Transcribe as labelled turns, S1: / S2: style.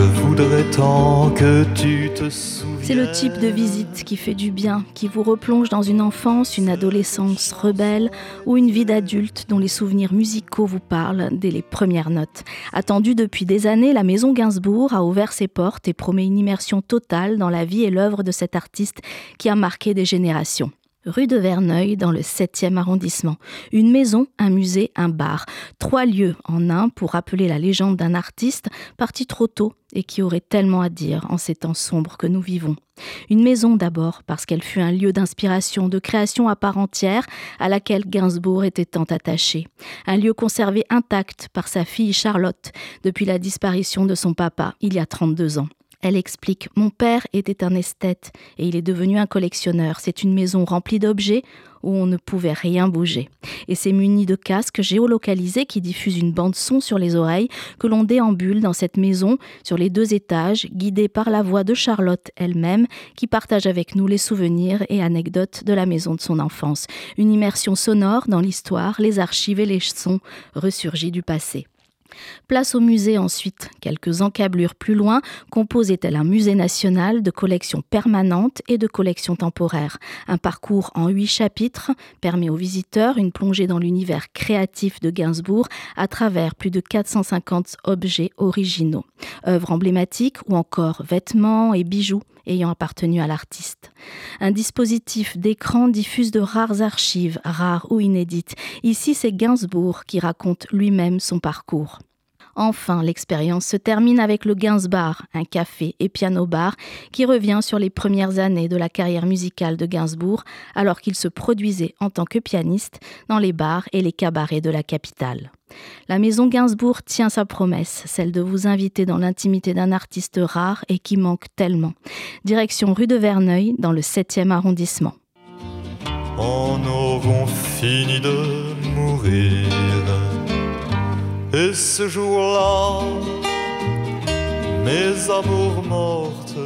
S1: voudrais tant que tu te.
S2: C'est le type de visite qui fait du bien, qui vous replonge dans une enfance, une adolescence rebelle ou une vie d'adulte dont les souvenirs musicaux vous parlent dès les premières notes. Attendue depuis des années, la Maison Gainsbourg a ouvert ses portes et promet une immersion totale dans la vie et l'œuvre de cet artiste qui a marqué des générations rue de Verneuil dans le 7e arrondissement. Une maison, un musée, un bar. Trois lieux en un pour rappeler la légende d'un artiste parti trop tôt et qui aurait tellement à dire en ces temps sombres que nous vivons. Une maison d'abord parce qu'elle fut un lieu d'inspiration, de création à part entière à laquelle Gainsbourg était tant attaché. Un lieu conservé intact par sa fille Charlotte depuis la disparition de son papa il y a 32 ans. Elle explique Mon père était un esthète et il est devenu un collectionneur. C'est une maison remplie d'objets où on ne pouvait rien bouger. Et c'est muni de casques géolocalisés qui diffusent une bande son sur les oreilles que l'on déambule dans cette maison sur les deux étages, guidé par la voix de Charlotte elle-même, qui partage avec nous les souvenirs et anecdotes de la maison de son enfance. Une immersion sonore dans l'histoire, les archives et les sons ressurgis du passé. Place au musée ensuite. Quelques encablures plus loin, composait-elle un musée national de collections permanentes et de collections temporaires. Un parcours en huit chapitres permet aux visiteurs une plongée dans l'univers créatif de Gainsbourg à travers plus de 450 objets originaux. Œuvres emblématiques ou encore vêtements et bijoux ayant appartenu à l'artiste. Un dispositif d'écran diffuse de rares archives, rares ou inédites. Ici, c'est Gainsbourg qui raconte lui-même son parcours. Enfin, l'expérience se termine avec le Gainsbar, un café et piano-bar qui revient sur les premières années de la carrière musicale de Gainsbourg, alors qu'il se produisait en tant que pianiste dans les bars et les cabarets de la capitale. La maison Gainsbourg tient sa promesse, celle de vous inviter dans l'intimité d'un artiste rare et qui manque tellement. Direction rue de Verneuil, dans le 7e arrondissement.
S1: Et ce jour-là, mes amours mortes